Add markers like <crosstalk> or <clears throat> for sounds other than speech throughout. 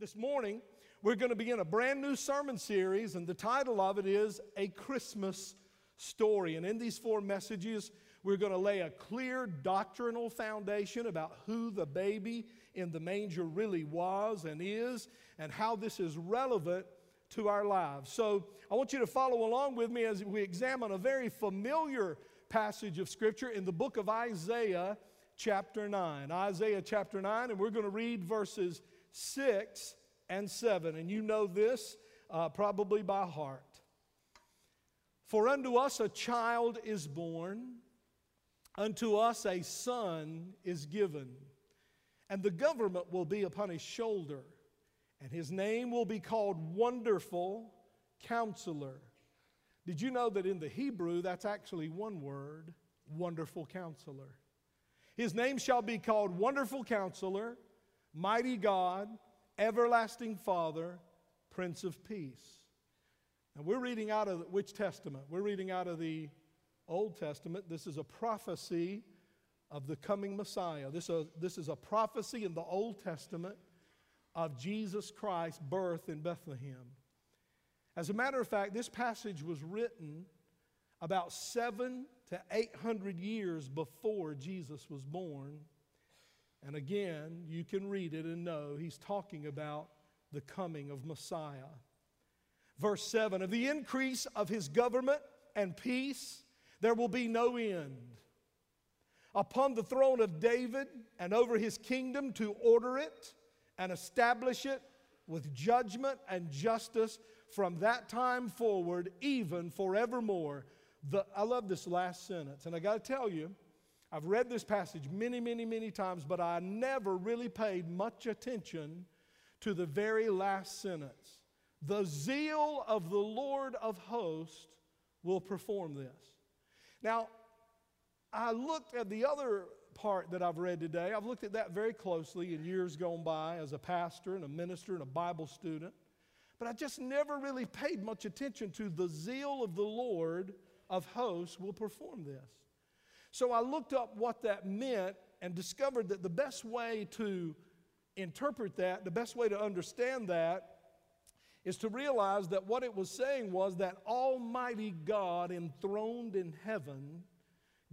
This morning, we're going to begin a brand new sermon series, and the title of it is A Christmas Story. And in these four messages, we're going to lay a clear doctrinal foundation about who the baby in the manger really was and is, and how this is relevant to our lives. So I want you to follow along with me as we examine a very familiar passage of Scripture in the book of Isaiah, chapter 9. Isaiah chapter 9, and we're going to read verses 6 and 7. And you know this uh, probably by heart. For unto us a child is born, unto us a son is given, and the government will be upon his shoulder, and his name will be called Wonderful Counselor. Did you know that in the Hebrew that's actually one word, Wonderful Counselor? His name shall be called Wonderful Counselor mighty God, everlasting Father, Prince of Peace. And we're reading out of which testament? We're reading out of the Old Testament. This is a prophecy of the coming Messiah. This, is, this is a prophecy in the Old Testament of Jesus Christ's birth in Bethlehem. As a matter of fact, this passage was written about seven to eight hundred years before Jesus was born and again, you can read it and know he's talking about the coming of Messiah. Verse 7 Of the increase of his government and peace, there will be no end. Upon the throne of David and over his kingdom to order it and establish it with judgment and justice from that time forward, even forevermore. The, I love this last sentence, and I got to tell you, I've read this passage many, many, many times, but I never really paid much attention to the very last sentence. The zeal of the Lord of hosts will perform this. Now, I looked at the other part that I've read today. I've looked at that very closely in years gone by as a pastor and a minister and a Bible student. But I just never really paid much attention to the zeal of the Lord of hosts will perform this. So I looked up what that meant and discovered that the best way to interpret that, the best way to understand that, is to realize that what it was saying was that Almighty God enthroned in heaven,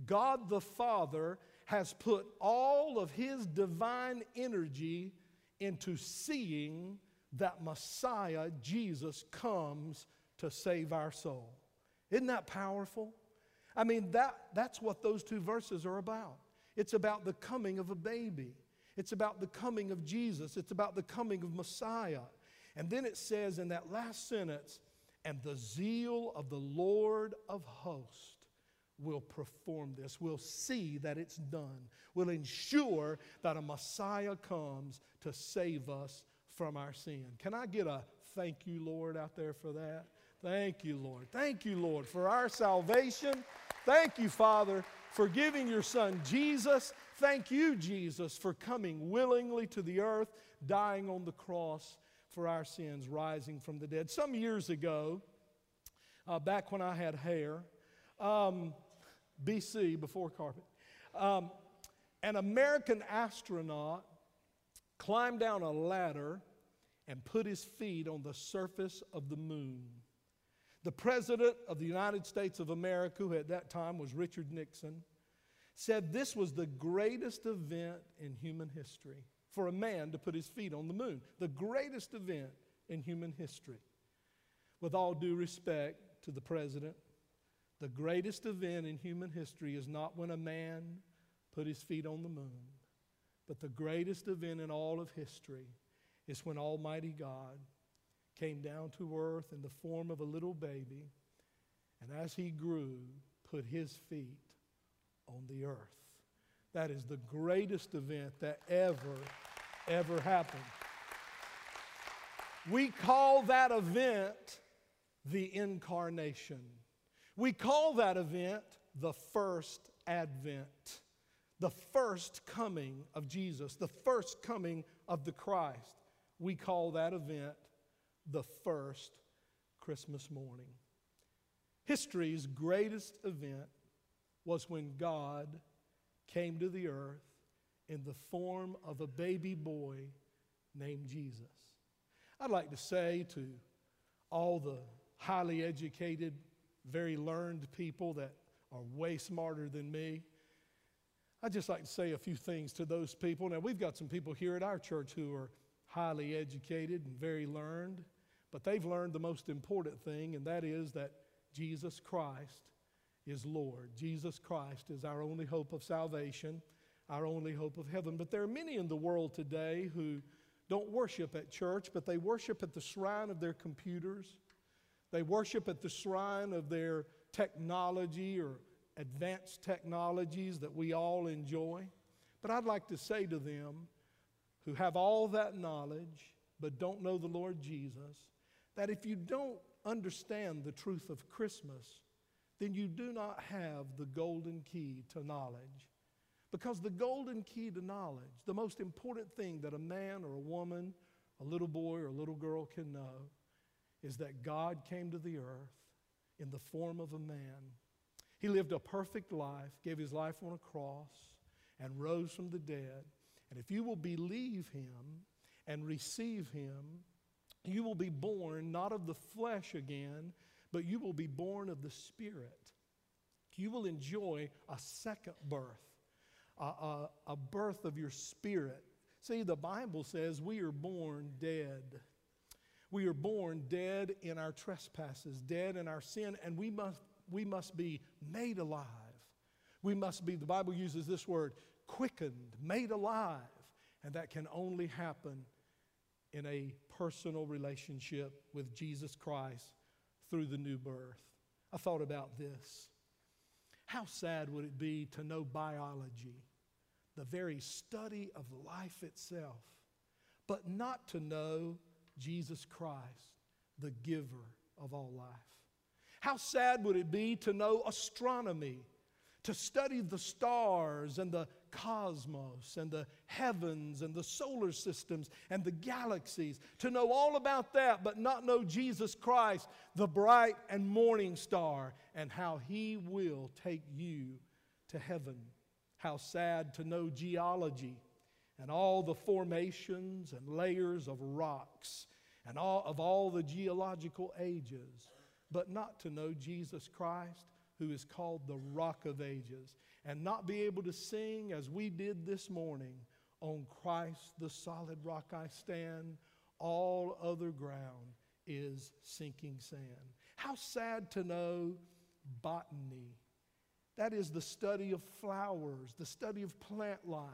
God the Father, has put all of His divine energy into seeing that Messiah, Jesus, comes to save our soul. Isn't that powerful? I mean, that, that's what those two verses are about. It's about the coming of a baby, it's about the coming of Jesus, it's about the coming of Messiah. And then it says in that last sentence, and the zeal of the Lord of hosts will perform this. We'll see that it's done. We'll ensure that a Messiah comes to save us from our sin. Can I get a thank you, Lord, out there for that? Thank you, Lord. Thank you, Lord, for our salvation. Thank you, Father, for giving your Son Jesus. Thank you, Jesus, for coming willingly to the earth, dying on the cross for our sins, rising from the dead. Some years ago, uh, back when I had hair, um, BC, before carpet, um, an American astronaut climbed down a ladder and put his feet on the surface of the moon. The president of the United States of America, who at that time was Richard Nixon, said this was the greatest event in human history for a man to put his feet on the moon. The greatest event in human history. With all due respect to the president, the greatest event in human history is not when a man put his feet on the moon, but the greatest event in all of history is when Almighty God came down to earth in the form of a little baby, and as he grew, put his feet on the earth. That is the greatest event that ever, ever happened. We call that event the incarnation. We call that event the first advent, the first coming of Jesus, the first coming of the Christ. We call that event the first Christmas morning. History's greatest event was when God came to the earth in the form of a baby boy named Jesus. I'd like to say to all the highly educated, very learned people that are way smarter than me, I'd just like to say a few things to those people. Now, we've got some people here at our church who are highly educated and very learned, but they've learned the most important thing, and that is that Jesus Christ is Lord. Jesus Christ is our only hope of salvation, our only hope of heaven. But there are many in the world today who don't worship at church, but they worship at the shrine of their computers. They worship at the shrine of their technology or advanced technologies that we all enjoy. But I'd like to say to them who have all that knowledge but don't know the Lord Jesus that if you don't understand the truth of Christmas, then you do not have the golden key to knowledge. Because the golden key to knowledge, the most important thing that a man or a woman, a little boy or a little girl can know, is that God came to the earth in the form of a man. He lived a perfect life, gave his life on a cross, and rose from the dead. And if you will believe him and receive him, you will be born not of the flesh again, but you will be born of the Spirit. You will enjoy a second birth, a, a, a birth of your spirit. See, the Bible says we are born dead. We are born dead in our trespasses, dead in our sin, and we must, we must be made alive. We must be, the Bible uses this word, quickened, made alive. And that can only happen in a personal relationship with Jesus Christ through the new birth. I thought about this. How sad would it be to know biology, the very study of life itself, but not to know Jesus Christ, the giver of all life? How sad would it be to know astronomy, to study the stars and the cosmos and the heavens and the solar systems and the galaxies, to know all about that, but not know Jesus Christ, the bright and morning star, and how he will take you to heaven. How sad to know geology and all the formations and layers of rocks and all of all the geological ages, but not to know Jesus Christ who is called the Rock of Ages, and not be able to sing as we did this morning, On Christ the solid rock I stand, all other ground is sinking sand. How sad to know botany. That is the study of flowers, the study of plant life.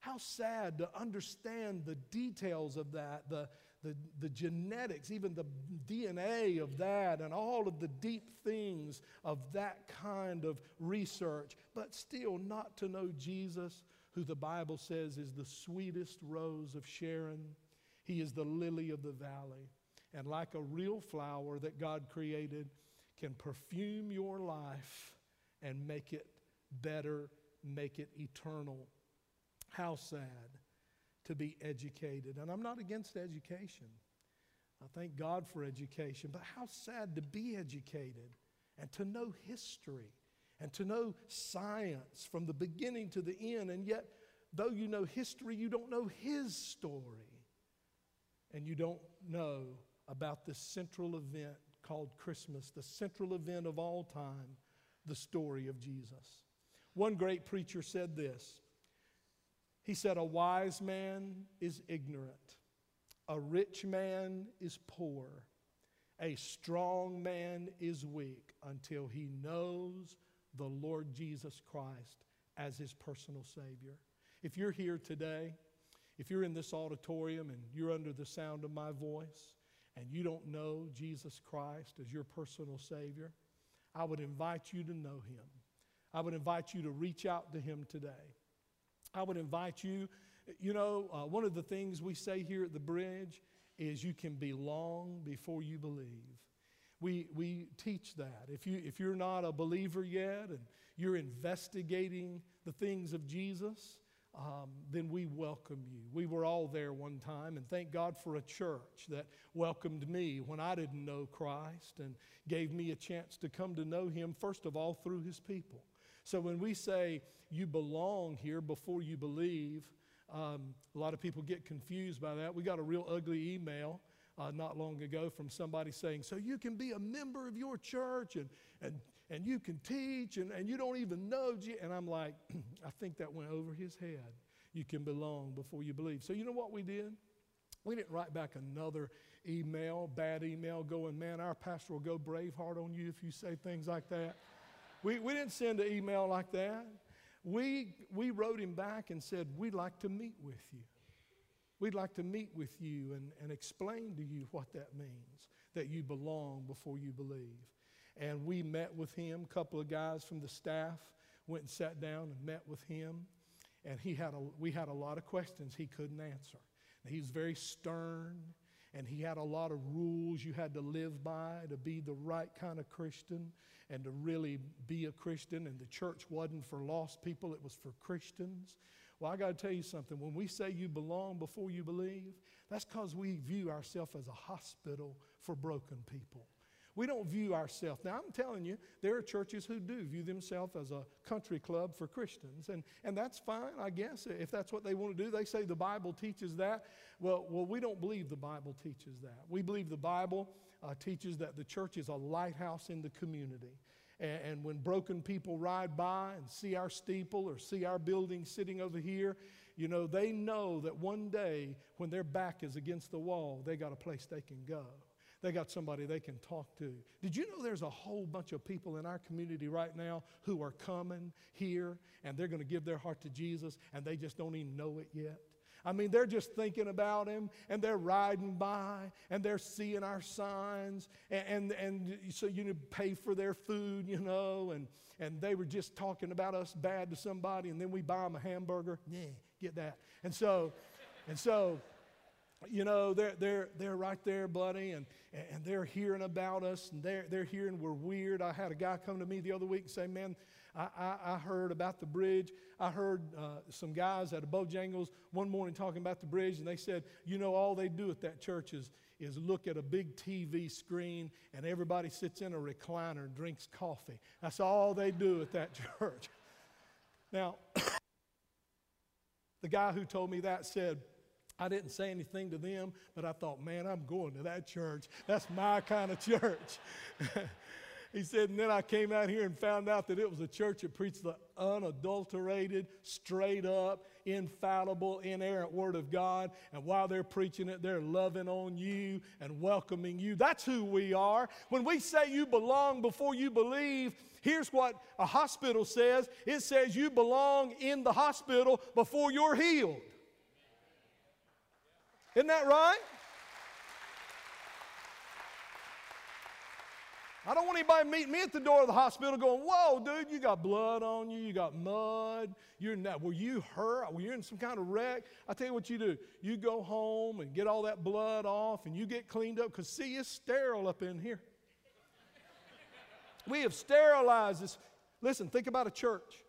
How sad to understand the details of that, the, the, the genetics, even the DNA of that, and all of the deep things of that kind of research, but still not to know Jesus, who the Bible says is the sweetest rose of Sharon. He is the lily of the valley. And like a real flower that God created, can perfume your life and make it better, make it eternal. How sad to be educated. And I'm not against education. I thank God for education. But how sad to be educated and to know history and to know science from the beginning to the end. And yet, though you know history, you don't know His story. And you don't know about this central event called Christmas, the central event of all time, the story of Jesus. One great preacher said this he said, A wise man is ignorant, a rich man is poor, a strong man is weak until he knows the Lord Jesus Christ as his personal Savior. If you're here today, if you're in this auditorium and you're under the sound of my voice and you don't know Jesus Christ as your personal Savior, I would invite you to know him. I would invite you to reach out to him today. I would invite you. You know, uh, one of the things we say here at the bridge is you can belong before you believe. We, we teach that. If, you, if you're not a believer yet and you're investigating the things of Jesus, um, then we welcome you. We were all there one time, and thank God for a church that welcomed me when I didn't know Christ and gave me a chance to come to know Him, first of all, through His people. So when we say you belong here before you believe, um, a lot of people get confused by that. We got a real ugly email uh, not long ago from somebody saying, So you can be a member of your church and, and, and you can teach and, and you don't even know. And I'm like, <clears throat> I think that went over his head. You can belong before you believe. So you know what we did? We didn't write back another email, bad email, going, Man, our pastor will go braveheart on you if you say things like that. We, we didn't send an email like that. We, we wrote him back and said, We'd like to meet with you. We'd like to meet with you and, and explain to you what that means, that you belong before you believe. And we met with him. A couple of guys from the staff went and sat down and met with him. And he had a, we had a lot of questions he couldn't answer. He was very stern, and he had a lot of rules you had to live by to be the right kind of Christian and to really be a Christian. And the church wasn't for lost people, it was for Christians. Well, I got to tell you something. When we say you belong before you believe, that's because we view ourselves as a hospital for broken people. We don't view ourselves. Now, I'm telling you, there are churches who do view themselves as a country club for Christians, and, and that's fine, I guess, if that's what they want to do. They say the Bible teaches that. Well, well we don't believe the Bible teaches that. We believe the Bible uh, teaches that the church is a lighthouse in the community. And, and when broken people ride by and see our steeple or see our building sitting over here, you know, they know that one day when their back is against the wall, they got a place they can go. They got somebody they can talk to. Did you know there's a whole bunch of people in our community right now who are coming here and they're going to give their heart to Jesus and they just don't even know it yet? I mean, they're just thinking about him and they're riding by and they're seeing our signs and, and, and so you need to pay for their food, you know, and, and they were just talking about us bad to somebody and then we buy them a hamburger. Yeah, get that. And so, and so, you know, they're, they're, they're right there, buddy, and, and they're hearing about us and they're, they're hearing we're weird. I had a guy come to me the other week and say, man, I, I, I heard about the bridge. I heard uh, some guys at a Bojangles one morning talking about the bridge, and they said, you know, all they do at that church is, is look at a big TV screen, and everybody sits in a recliner and drinks coffee. That's all they do at that <laughs> church. Now, <coughs> the guy who told me that said, I didn't say anything to them, but I thought, man, I'm going to that church. That's my kind of church. <laughs> He said, and then I came out here and found out that it was a church that preached the unadulterated, straight up, infallible, inerrant Word of God. And while they're preaching it, they're loving on you and welcoming you. That's who we are. When we say you belong before you believe, here's what a hospital says it says you belong in the hospital before you're healed. Isn't that right? I don't want anybody meeting me at the door of the hospital going, Whoa, dude, you got blood on you, you got mud, you're in that, were you hurt? Were you in some kind of wreck? I tell you what you do. You go home and get all that blood off and you get cleaned up because see, it's sterile up in here. we have sterilized this. Listen, think about a church.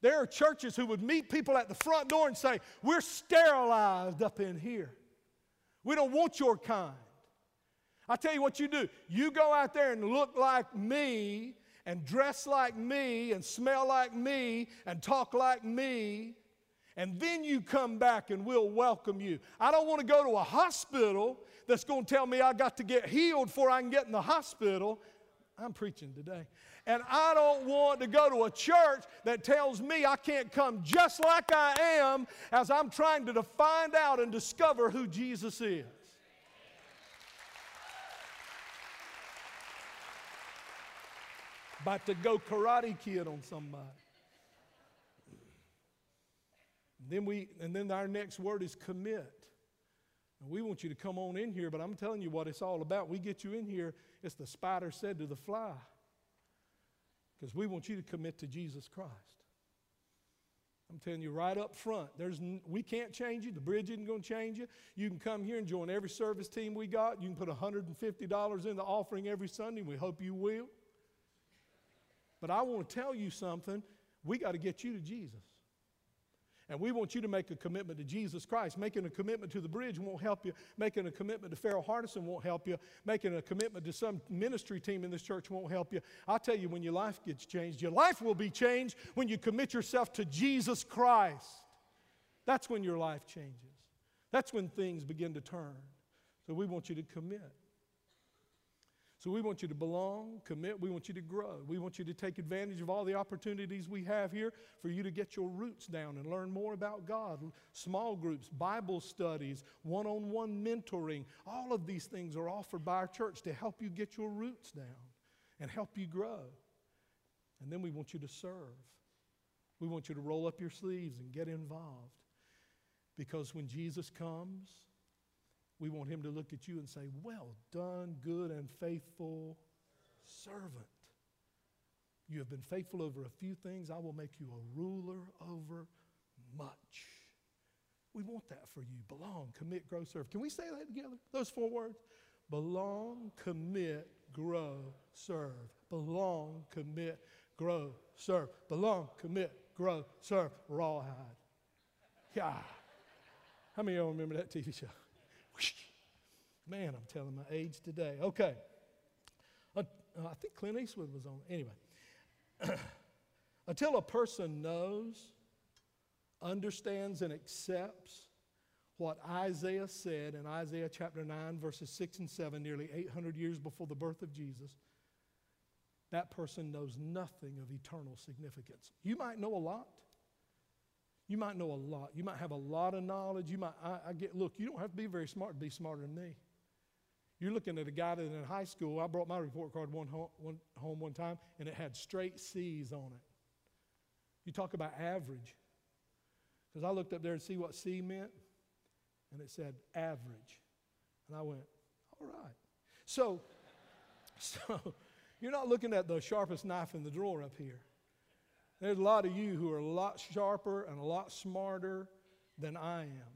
There are churches who would meet people at the front door and say, We're sterilized up in here. We don't want your kind. I tell you what you do. You go out there and look like me and dress like me and smell like me and talk like me, and then you come back and we'll welcome you. I don't want to go to a hospital that's going to tell me I got to get healed before I can get in the hospital. I'm preaching today. And I don't want to go to a church that tells me I can't come just like I am as I'm trying to find out and discover who Jesus is. About to go karate kid on somebody. then we, and then our next word is commit. And we want you to come on in here, but I'm telling you what it's all about. We get you in here, it's the spider said to the fly. Because we want you to commit to Jesus Christ. I'm telling you right up front, there's, we can't change you. The bridge isn't going to change you. You can come here and join every service team we got. You can put $150 in the offering every Sunday. We hope you will. But I want to tell you something. We got to get you to Jesus. And we want you to make a commitment to Jesus Christ. Making a commitment to the bridge won't help you. Making a commitment to Farrell Hardison won't help you. Making a commitment to some ministry team in this church won't help you. I'll tell you, when your life gets changed, your life will be changed when you commit yourself to Jesus Christ. That's when your life changes. That's when things begin to turn. So we want you to commit. So we want you to belong, commit. We want you to grow. We want you to take advantage of all the opportunities we have here for you to get your roots down and learn more about God. Small groups, Bible studies, one on one mentoring. All of these things are offered by our church to help you get your roots down and help you grow. And then we want you to serve. We want you to roll up your sleeves and get involved. Because when Jesus comes, we want him to look at you and say, Well done, good and faithful servant. You have been faithful over a few things. I will make you a ruler over much. We want that for you. Belong, commit, grow, serve. Can we say that together? Those four words? Belong, commit, grow, serve. Belong, commit, grow, serve. Belong, commit, grow, serve. Rawhide. Yeah. How many of y'all remember that TV show? Man, I'm telling my age today. Okay. Uh, I think Clint Eastwood was on. Anyway. <clears throat> Until a person knows, understands, and accepts what Isaiah said in Isaiah chapter 9, verses 6 and 7, nearly 800 years before the birth of Jesus, that person knows nothing of eternal significance. You might know a lot. You might know a lot. You might have a lot of knowledge. You might, I, I, get, look, you don't have to be very smart to be smarter than me. You're looking at a guy that in high school, I brought my report card one home, one home one time, and it had straight C's on it. You talk about average. Because I looked up there to see what C meant, and it said average. And I went, all right. So, <laughs> so you're not looking at the sharpest knife in the drawer up here. There's a lot of you who are a lot sharper and a lot smarter than I am.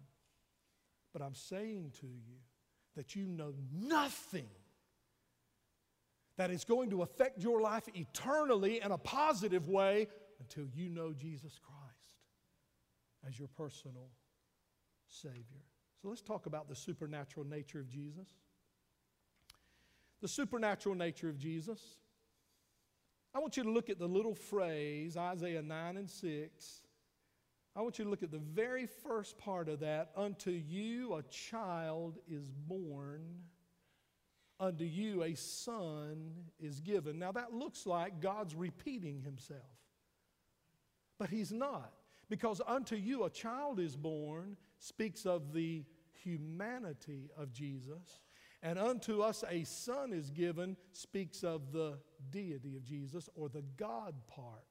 But I'm saying to you that you know nothing that is going to affect your life eternally in a positive way until you know Jesus Christ as your personal Savior. So let's talk about the supernatural nature of Jesus. The supernatural nature of Jesus. I want you to look at the little phrase, Isaiah 9 and 6. I want you to look at the very first part of that. Unto you a child is born, unto you a son is given. Now that looks like God's repeating himself. But he's not. Because unto you a child is born speaks of the humanity of Jesus. And unto us a son is given speaks of the deity of Jesus or the God part.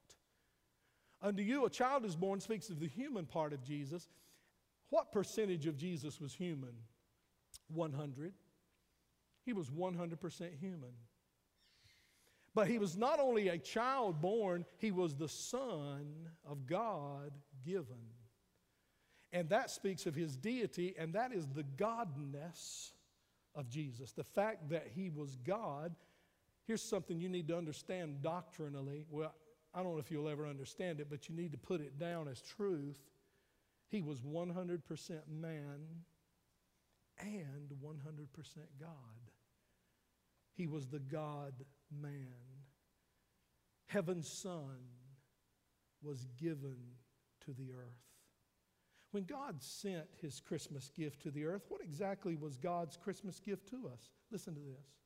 Unto you a child is born speaks of the human part of Jesus. What percentage of Jesus was human? 100. He was 100% human. But he was not only a child born, he was the Son of God given. And that speaks of his deity, and that is the godness of Jesus. The fact that he was God. Here's something you need to understand doctrinally. Well, I don't know if you'll ever understand it, but you need to put it down as truth. He was 100% man and 100% God. He was the God man. Heaven's Son was given to the earth. When God sent his Christmas gift to the earth, what exactly was God's Christmas gift to us? Listen to this.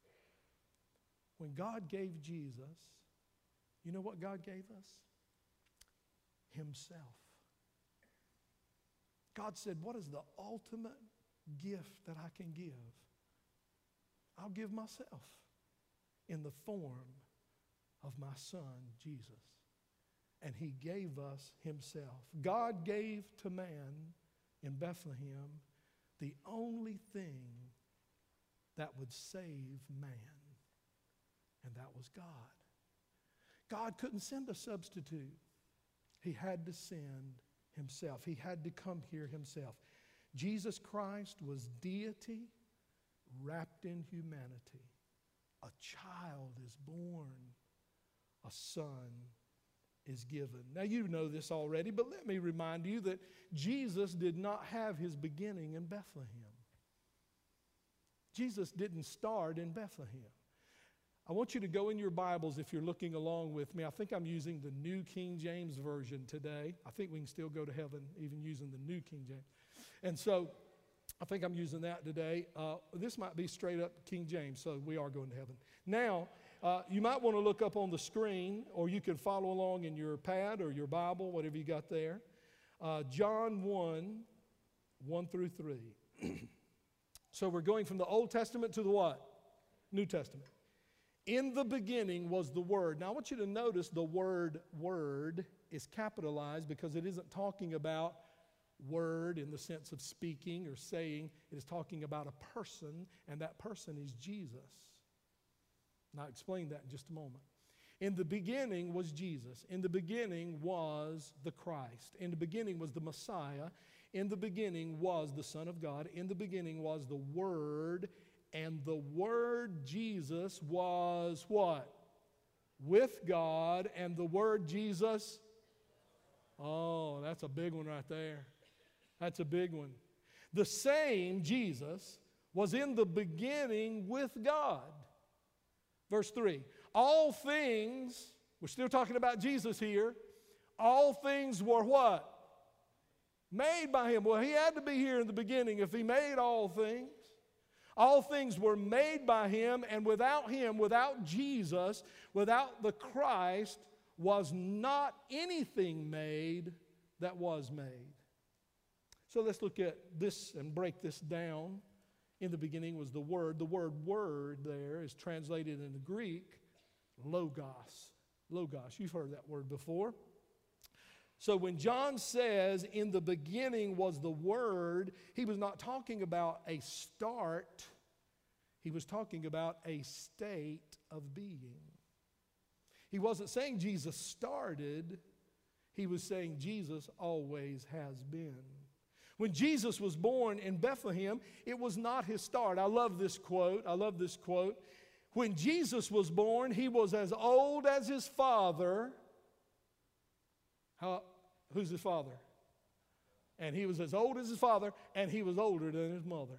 When God gave Jesus, you know what God gave us? Himself. God said, What is the ultimate gift that I can give? I'll give myself in the form of my son, Jesus and he gave us himself. God gave to man in Bethlehem the only thing that would save man, and that was God. God couldn't send a substitute, he had to send himself, he had to come here himself. Jesus Christ was deity wrapped in humanity. A child is born, a son is given. Now, you know this already, but let me remind you that Jesus did not have his beginning in Bethlehem. Jesus didn't start in Bethlehem. I want you to go in your Bibles if you're looking along with me. I think I'm using the New King James Version today. I think we can still go to heaven even using the New King James. And so I think I'm using that today. Uh, this might be straight up King James, so we are going to heaven. Now, uh, you might want to look up on the screen, or you can follow along in your pad or your Bible, whatever you got there. Uh, John 1, 1 through 3. <clears throat> so we're going from the Old Testament to the what? New Testament. In the beginning was the Word. Now I want you to notice the word word is capitalized because it isn't talking about word in the sense of speaking or saying. It is talking about a person, and that person is Jesus. And I'll explain that in just a moment. In the beginning was Jesus. In the beginning was the Christ. In the beginning was the Messiah. In the beginning was the Son of God. In the beginning was the Word. And the Word Jesus was what? With God. And the Word Jesus. Oh, that's a big one right there. That's a big one. The same Jesus was in the beginning with God. Verse 3 All things, we're still talking about Jesus here, all things were what? Made by him. Well, he had to be here in the beginning if he made all things. All things were made by him, and without him, without Jesus, without the Christ, was not anything made that was made. So let's look at this and break this down. In the beginning was the Word. The word word there is translated in the Greek logos. Logos. You've heard that word before. So when John says, in the beginning was the Word, he was not talking about a start, he was talking about a state of being. He wasn't saying Jesus started, he was saying Jesus always has been. When Jesus was born in Bethlehem, it was not his start. I love this quote. I love this quote. When Jesus was born, he was as old as his father. How, who's his father? And he was as old as his father, and he was older than his mother.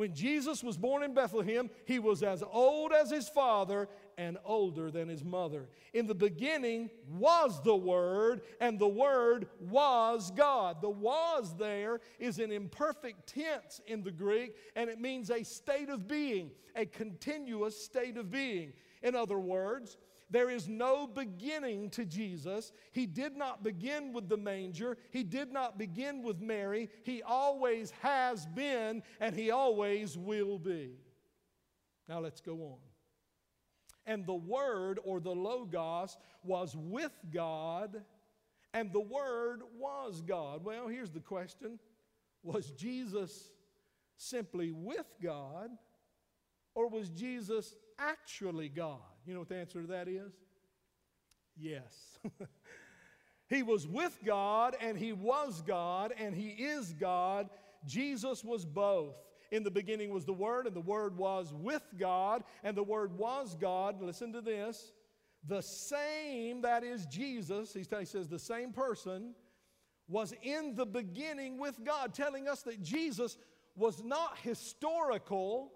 When Jesus was born in Bethlehem, he was as old as his father and older than his mother. In the beginning was the Word, and the Word was God. The was there is an imperfect tense in the Greek, and it means a state of being, a continuous state of being. In other words, there is no beginning to Jesus. He did not begin with the manger. He did not begin with Mary. He always has been and he always will be. Now let's go on. And the Word or the Logos was with God, and the Word was God. Well, here's the question Was Jesus simply with God, or was Jesus actually God? You know what the answer to that is? Yes. <laughs> he was with God and he was God and he is God. Jesus was both. In the beginning was the Word, and the Word was with God, and the Word was God. Listen to this. The same, that is Jesus, he says, the same person was in the beginning with God, telling us that Jesus was not historical,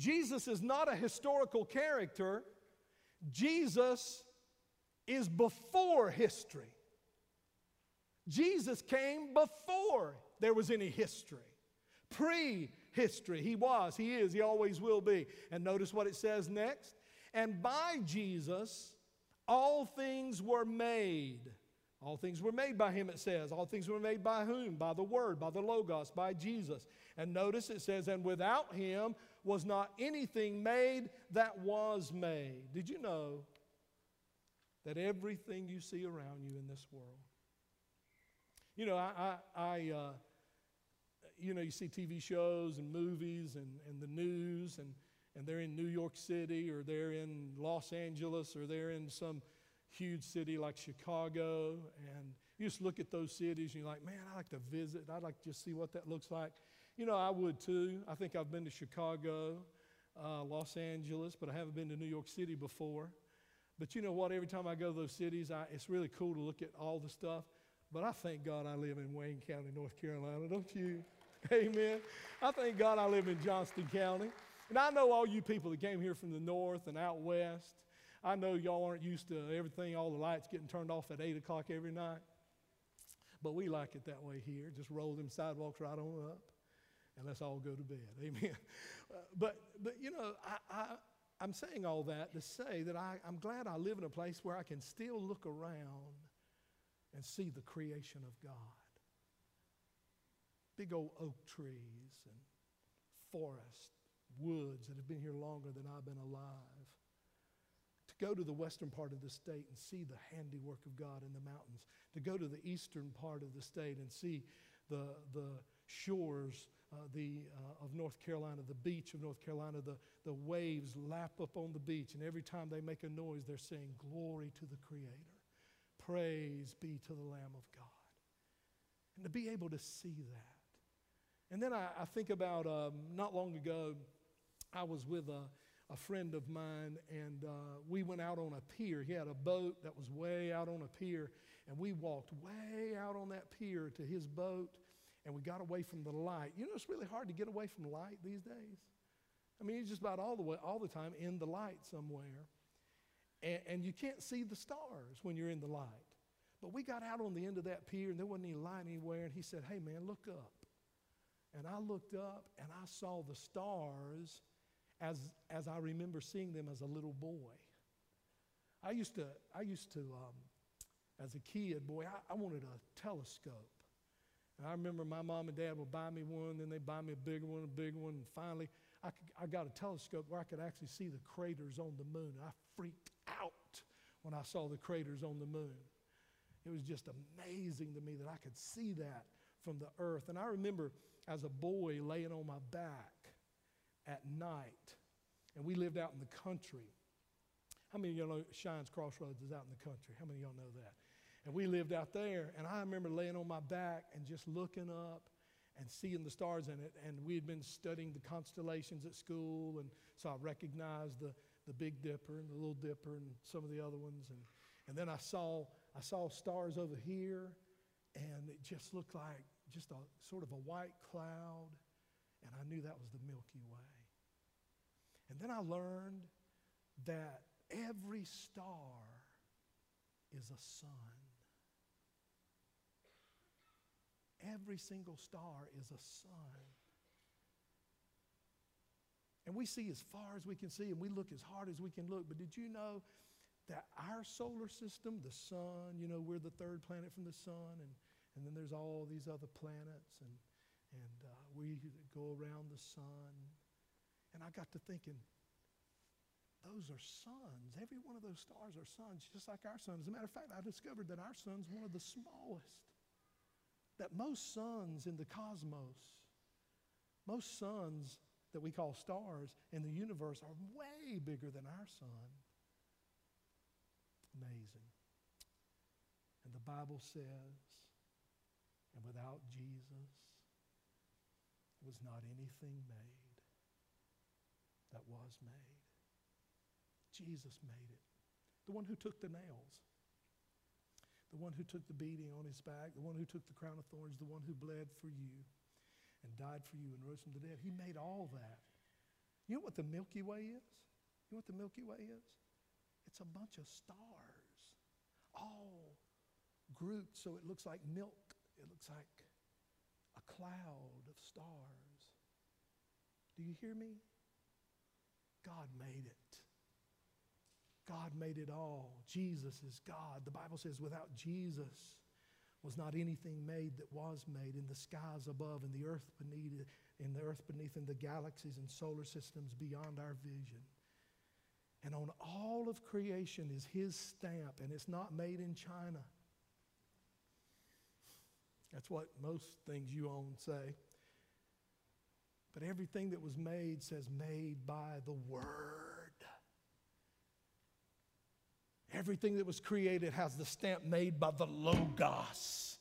Jesus is not a historical character. Jesus is before history. Jesus came before there was any history. Pre history. He was, He is, He always will be. And notice what it says next. And by Jesus, all things were made. All things were made by him, it says. All things were made by whom? By the Word, by the Logos, by Jesus. And notice it says, and without him was not anything made that was made. Did you know that everything you see around you in this world? You know, I, I, I uh, you know, you see TV shows and movies and, and the news, and, and they're in New York City or they're in Los Angeles or they're in some huge city like Chicago. And you just look at those cities and you're like, man, I'd like to visit. I'd like to just see what that looks like. You know, I would too. I think I've been to Chicago, uh, Los Angeles, but I haven't been to New York City before. But you know what? Every time I go to those cities, I, it's really cool to look at all the stuff. But I thank God I live in Wayne County, North Carolina, don't you? <laughs> Amen. I thank God I live in Johnston County. And I know all you people that came here from the north and out west. I know y'all aren't used to everything, all the lights getting turned off at 8 o'clock every night. But we like it that way here. Just roll them sidewalks right on up and let's all go to bed. <laughs> Amen. Uh, but, but you know, I, I, I'm saying all that to say that I, I'm glad I live in a place where I can still look around and see the creation of God. Big old oak trees and forests, woods that have been here longer than I've been alive. To go to the western part of the state and see the handiwork of God in the mountains. To go to the eastern part of the state and see the, the shores uh, the, uh, of North Carolina, the beach of North Carolina, the, the waves lap up on the beach, and every time they make a noise, they're saying, Glory to the Creator. Praise be to the Lamb of God. And to be able to see that. And then I, I think about um, not long ago, I was with a, a friend of mine, and uh, we went out on a pier. He had a boat that was way out on a pier, and we walked way out on that pier to his boat and we got away from the light. You know, it's really hard to get away from light these days. I mean, you're just about all the way, all the time in the light somewhere. And, and you can't see the stars when you're in the light. But we got out on the end of that pier and there wasn't any light anywhere. And he said, Hey, man, look up. And I looked up and I saw the stars as, as I remember seeing them as a little boy. I used to, I used to um, as a kid, boy, I, I wanted a telescope. And I remember my mom and dad would buy me one, then they'd buy me a bigger one, a bigger one, and finally I, could, I got a telescope where I could actually see the craters on the moon. I freaked out when I saw the craters on the moon. It was just amazing to me that I could see that from the earth. And I remember as a boy laying on my back at night, and we lived out in the country. How many of y'all know Shines Crossroads is out in the country? How many of y'all know that? And we lived out there. And I remember laying on my back and just looking up and seeing the stars in it. And we had been studying the constellations at school. And so I recognized the, the Big Dipper and the Little Dipper and some of the other ones. And, and then I saw, I saw stars over here. And it just looked like just a sort of a white cloud. And I knew that was the Milky Way. And then I learned that every star is a sun. Every single star is a sun. And we see as far as we can see, and we look as hard as we can look. But did you know that our solar system, the sun, you know, we're the third planet from the sun, and, and then there's all these other planets, and, and uh, we go around the sun. And I got to thinking, those are suns. Every one of those stars are suns, just like our sun. As a matter of fact, I discovered that our sun's one of the smallest that most suns in the cosmos, most suns that we call stars in the universe are way bigger than our sun. Amazing. And the Bible says, and without Jesus was not anything made that was made. Jesus made it. The one who took the nails the one who took the beating on his back, the one who took the crown of thorns, the one who bled for you and died for you and rose from the dead. He made all that. You know what the Milky Way is? You know what the Milky Way is? It's a bunch of stars, all grouped so it looks like milk. It looks like a cloud of stars. Do you hear me? God made it. God made it all. Jesus is God. The Bible says, without Jesus was not anything made that was made in the skies above, in the earth beneath, in the earth beneath, in the galaxies and solar systems beyond our vision. And on all of creation is His stamp, and it's not made in China. That's what most things you own say. But everything that was made says made by the Word. Everything that was created has the stamp made by the Logos.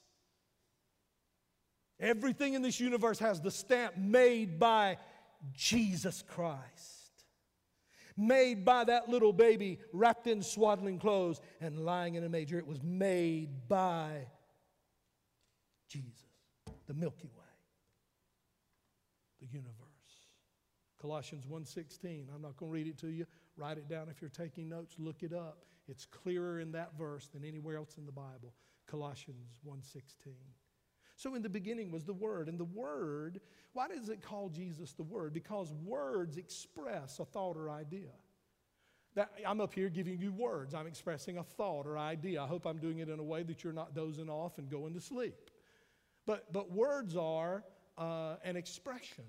Everything in this universe has the stamp made by Jesus Christ. Made by that little baby wrapped in swaddling clothes and lying in a manger. It was made by Jesus, the Milky Way, the universe. Colossians 1:16. I'm not going to read it to you. Write it down if you're taking notes, look it up. It's clearer in that verse than anywhere else in the Bible. Colossians 1:16. So in the beginning was the Word, and the Word, why does it call Jesus the Word? Because words express a thought or idea. That, I'm up here giving you words. I'm expressing a thought or idea. I hope I'm doing it in a way that you're not dozing off and going to sleep. But, but words are uh, an expression.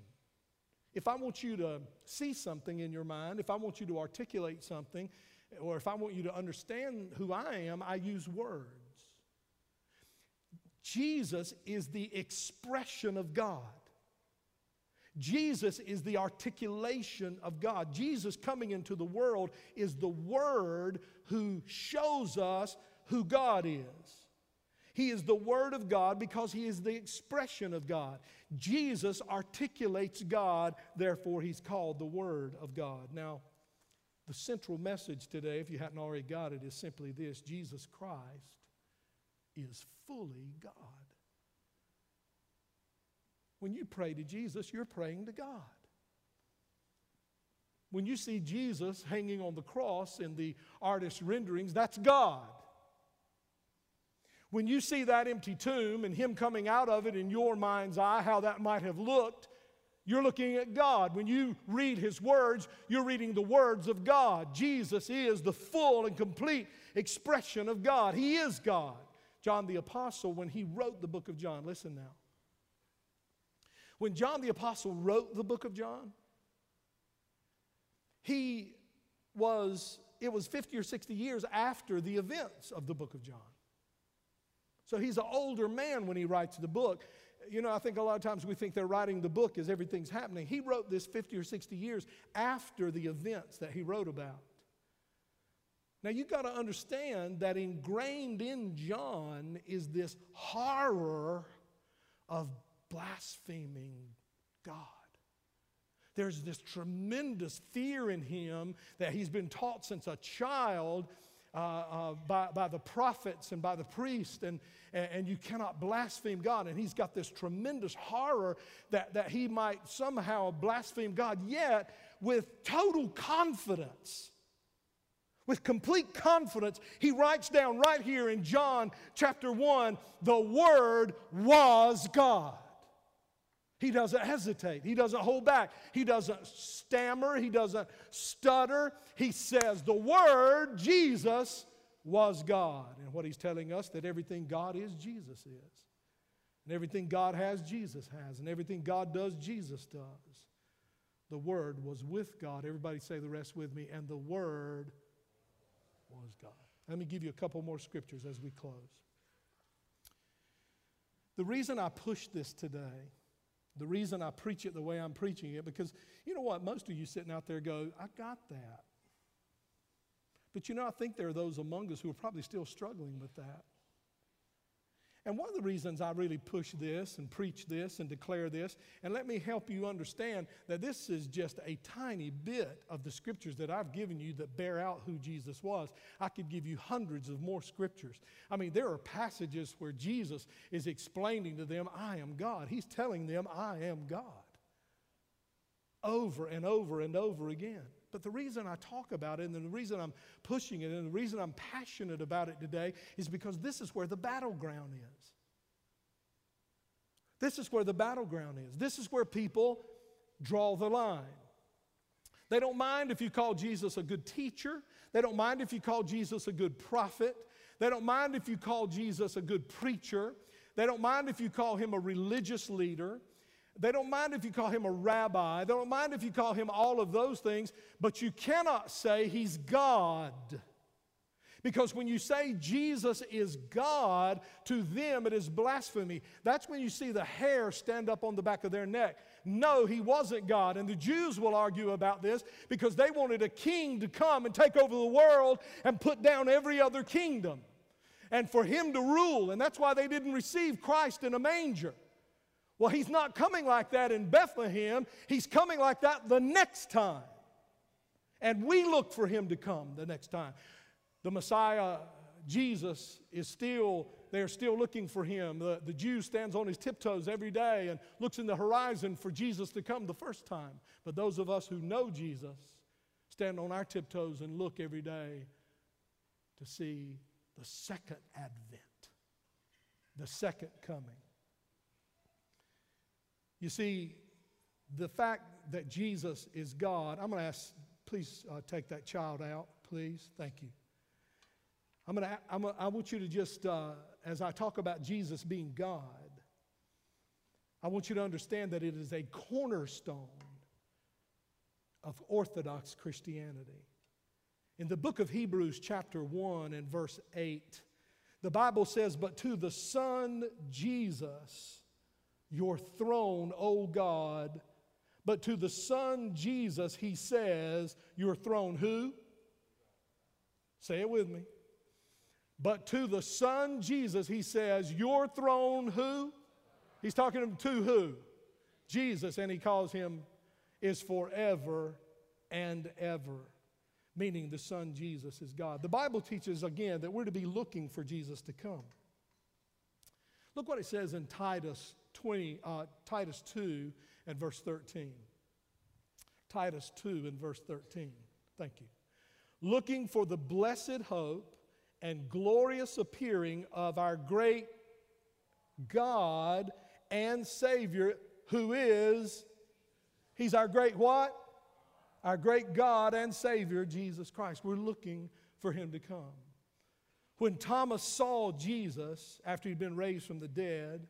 If I want you to see something in your mind, if I want you to articulate something, or if I want you to understand who I am, I use words. Jesus is the expression of God. Jesus is the articulation of God. Jesus coming into the world is the Word who shows us who God is. He is the Word of God because He is the expression of God. Jesus articulates God, therefore, He's called the Word of God. Now, the central message today, if you hadn't already got it, is simply this Jesus Christ is fully God. When you pray to Jesus, you're praying to God. When you see Jesus hanging on the cross in the artist's renderings, that's God. When you see that empty tomb and Him coming out of it in your mind's eye, how that might have looked, you're looking at God. When you read His words, you're reading the words of God. Jesus is the full and complete expression of God. He is God. John the Apostle, when he wrote the book of John, listen now. When John the Apostle wrote the book of John, he was, it was 50 or 60 years after the events of the book of John. So he's an older man when he writes the book. You know, I think a lot of times we think they're writing the book as everything's happening. He wrote this 50 or 60 years after the events that he wrote about. Now, you've got to understand that ingrained in John is this horror of blaspheming God. There's this tremendous fear in him that he's been taught since a child uh, uh, by, by the prophets and by the priest, and, and you cannot blaspheme God. And he's got this tremendous horror that, that he might somehow blaspheme God, yet with total confidence. With complete confidence, he writes down right here in John chapter 1 the Word was God. He doesn't hesitate. He doesn't hold back. He doesn't stammer. He doesn't stutter. He says, The Word, Jesus, was God. And what he's telling us that everything God is, Jesus is. And everything God has, Jesus has. And everything God does, Jesus does. The Word was with God. Everybody say the rest with me. And the Word was God. Let me give you a couple more scriptures as we close. The reason I push this today the reason I preach it the way I'm preaching it, because you know what? Most of you sitting out there go, I got that. But you know, I think there are those among us who are probably still struggling with that. And one of the reasons I really push this and preach this and declare this, and let me help you understand that this is just a tiny bit of the scriptures that I've given you that bear out who Jesus was. I could give you hundreds of more scriptures. I mean, there are passages where Jesus is explaining to them, I am God. He's telling them, I am God. Over and over and over again. But the reason I talk about it and the reason I'm pushing it and the reason I'm passionate about it today is because this is where the battleground is. This is where the battleground is. This is where people draw the line. They don't mind if you call Jesus a good teacher. They don't mind if you call Jesus a good prophet. They don't mind if you call Jesus a good preacher. They don't mind if you call him a religious leader. They don't mind if you call him a rabbi. They don't mind if you call him all of those things, but you cannot say he's God. Because when you say Jesus is God, to them it is blasphemy. That's when you see the hair stand up on the back of their neck. No, he wasn't God. And the Jews will argue about this because they wanted a king to come and take over the world and put down every other kingdom and for him to rule. And that's why they didn't receive Christ in a manger. Well, he's not coming like that in Bethlehem, he's coming like that the next time. And we look for him to come the next time. The Messiah, Jesus, is still, they're still looking for him. The, the Jew stands on his tiptoes every day and looks in the horizon for Jesus to come the first time. But those of us who know Jesus stand on our tiptoes and look every day to see the second advent the second coming. You see, the fact that Jesus is God, I'm going to ask, please uh, take that child out, please. Thank you. I'm going to, I'm gonna, I want you to just, uh, as I talk about Jesus being God, I want you to understand that it is a cornerstone of Orthodox Christianity. In the book of Hebrews, chapter 1 and verse 8, the Bible says, But to the Son Jesus, your throne, O God, but to the Son Jesus, he says, Your throne, who? Say it with me. But to the Son Jesus, he says, Your throne, who? He's talking to who? Jesus, and he calls him is forever and ever, meaning the Son Jesus is God. The Bible teaches again that we're to be looking for Jesus to come. Look what it says in Titus 20, uh, Titus 2 and verse 13. Titus 2 and verse 13. Thank you. Looking for the blessed hope and glorious appearing of our great God and Savior, who is, He's our great what? Our great God and Savior, Jesus Christ. We're looking for Him to come. When Thomas saw Jesus after he'd been raised from the dead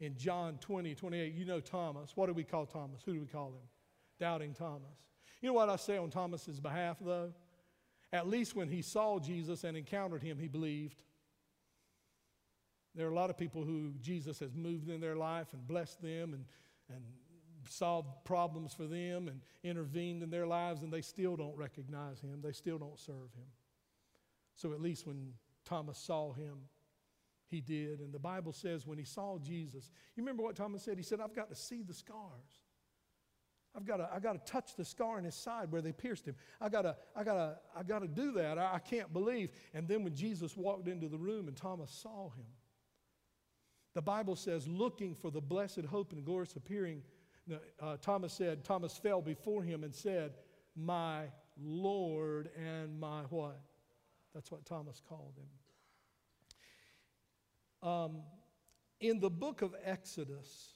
in John 20, 28, you know Thomas. What do we call Thomas? Who do we call him? Doubting Thomas. You know what I say on Thomas's behalf, though? At least when he saw Jesus and encountered him, he believed. There are a lot of people who Jesus has moved in their life and blessed them and, and solved problems for them and intervened in their lives, and they still don't recognize him. They still don't serve him. So at least when Thomas saw him, he did. And the Bible says when he saw Jesus, you remember what Thomas said? He said, I've got to see the scars. I've got to, I've got to touch the scar in his side where they pierced him. I got to, I got to, I got to do that. I, I can't believe. And then when Jesus walked into the room and Thomas saw him, the Bible says, looking for the blessed hope and glorious appearing, uh, Thomas said, Thomas fell before him and said, My Lord and my what? That's what Thomas called him. Um, in the book of Exodus,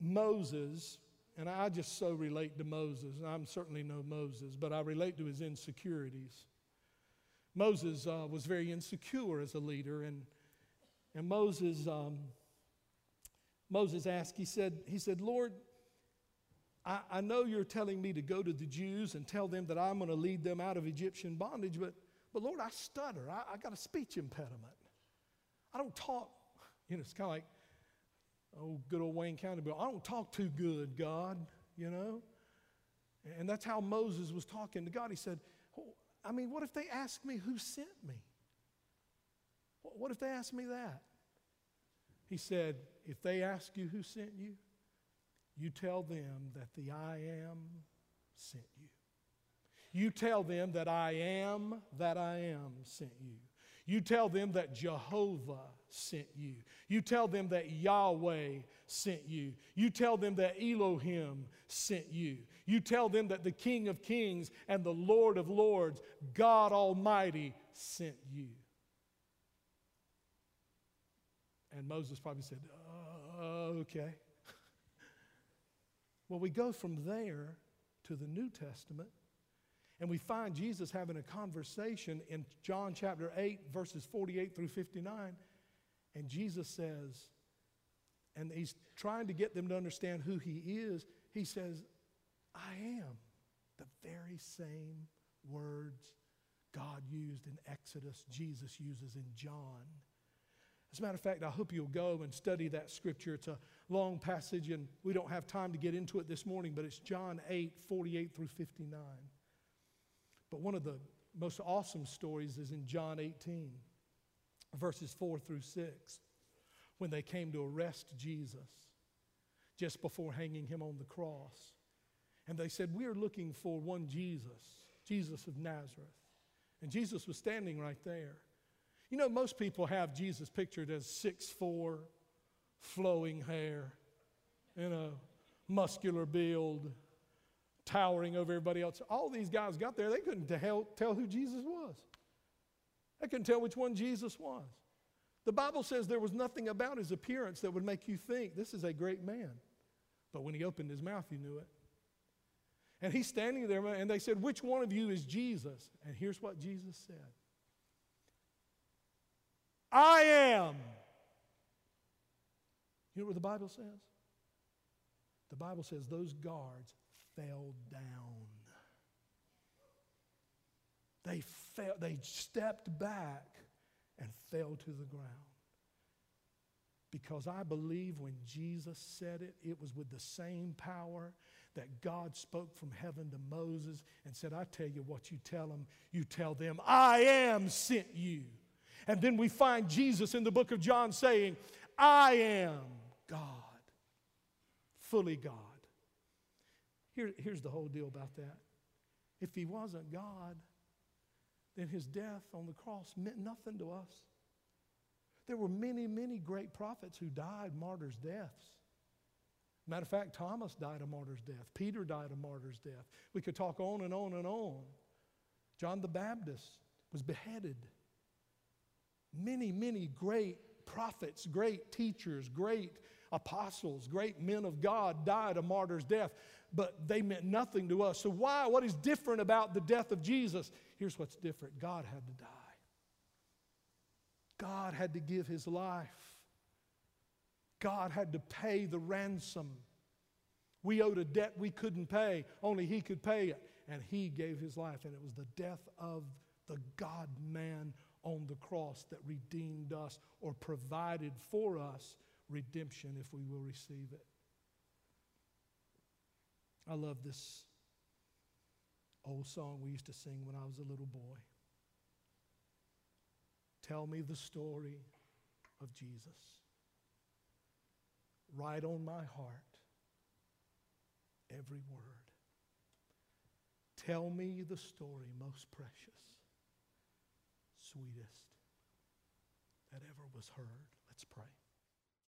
Moses, and I just so relate to Moses, and I'm certainly no Moses, but I relate to his insecurities. Moses uh, was very insecure as a leader, and and Moses, um, Moses asked, he said, he said, Lord, I, I know you're telling me to go to the Jews and tell them that I'm going to lead them out of Egyptian bondage, but, but Lord, I stutter. I, I got a speech impediment. I don't talk, you know, it's kind of like, oh, good old Wayne County bill. I don't talk too good, God, you know? And that's how Moses was talking to God. He said, I mean, what if they ask me who sent me? What if they ask me that? He said, If they ask you who sent you, you tell them that the I am sent you. You tell them that I am that I am sent you. You tell them that Jehovah sent you. You tell them that Yahweh sent you. You tell them that Elohim sent you. You tell them that the King of Kings and the Lord of Lords, God Almighty, sent you. And Moses probably said, uh, okay. <laughs> well, we go from there to the New Testament, and we find Jesus having a conversation in John chapter 8, verses 48 through 59. And Jesus says, and he's trying to get them to understand who he is. He says, I am the very same words God used in Exodus, Jesus uses in John. As a matter of fact, I hope you'll go and study that scripture. It's a long passage, and we don't have time to get into it this morning, but it's John 8 48 through 59. But one of the most awesome stories is in John 18, verses 4 through 6, when they came to arrest Jesus just before hanging him on the cross. And they said, We are looking for one Jesus, Jesus of Nazareth. And Jesus was standing right there. You know, most people have Jesus pictured as six four, flowing hair, you know, muscular build, towering over everybody else. All these guys got there, they couldn't tell, tell who Jesus was. They couldn't tell which one Jesus was. The Bible says there was nothing about his appearance that would make you think this is a great man. But when he opened his mouth, you knew it. And he's standing there, and they said, Which one of you is Jesus? And here's what Jesus said I am. You know what the Bible says? The Bible says those guards fell down. They, fell, they stepped back and fell to the ground. Because I believe when Jesus said it, it was with the same power that God spoke from heaven to Moses and said, I tell you what you tell them, you tell them, I am sent you. And then we find Jesus in the book of John saying, I am God, fully God. Here, here's the whole deal about that. If he wasn't God, then his death on the cross meant nothing to us. There were many, many great prophets who died martyrs' deaths. Matter of fact, Thomas died a martyr's death. Peter died a martyr's death. We could talk on and on and on. John the Baptist was beheaded. Many, many great prophets, great teachers, great apostles, great men of God died a martyr's death, but they meant nothing to us. So, why? What is different about the death of Jesus? Here's what's different God had to die, God had to give his life, God had to pay the ransom. We owed a debt we couldn't pay, only he could pay it. And he gave his life, and it was the death of the God man on the cross that redeemed us or provided for us redemption if we will receive it. I love this old song we used to sing when I was a little boy. Tell me the story of Jesus. Write on my heart every word. Tell me the story most precious, sweetest that ever was heard. Let's pray.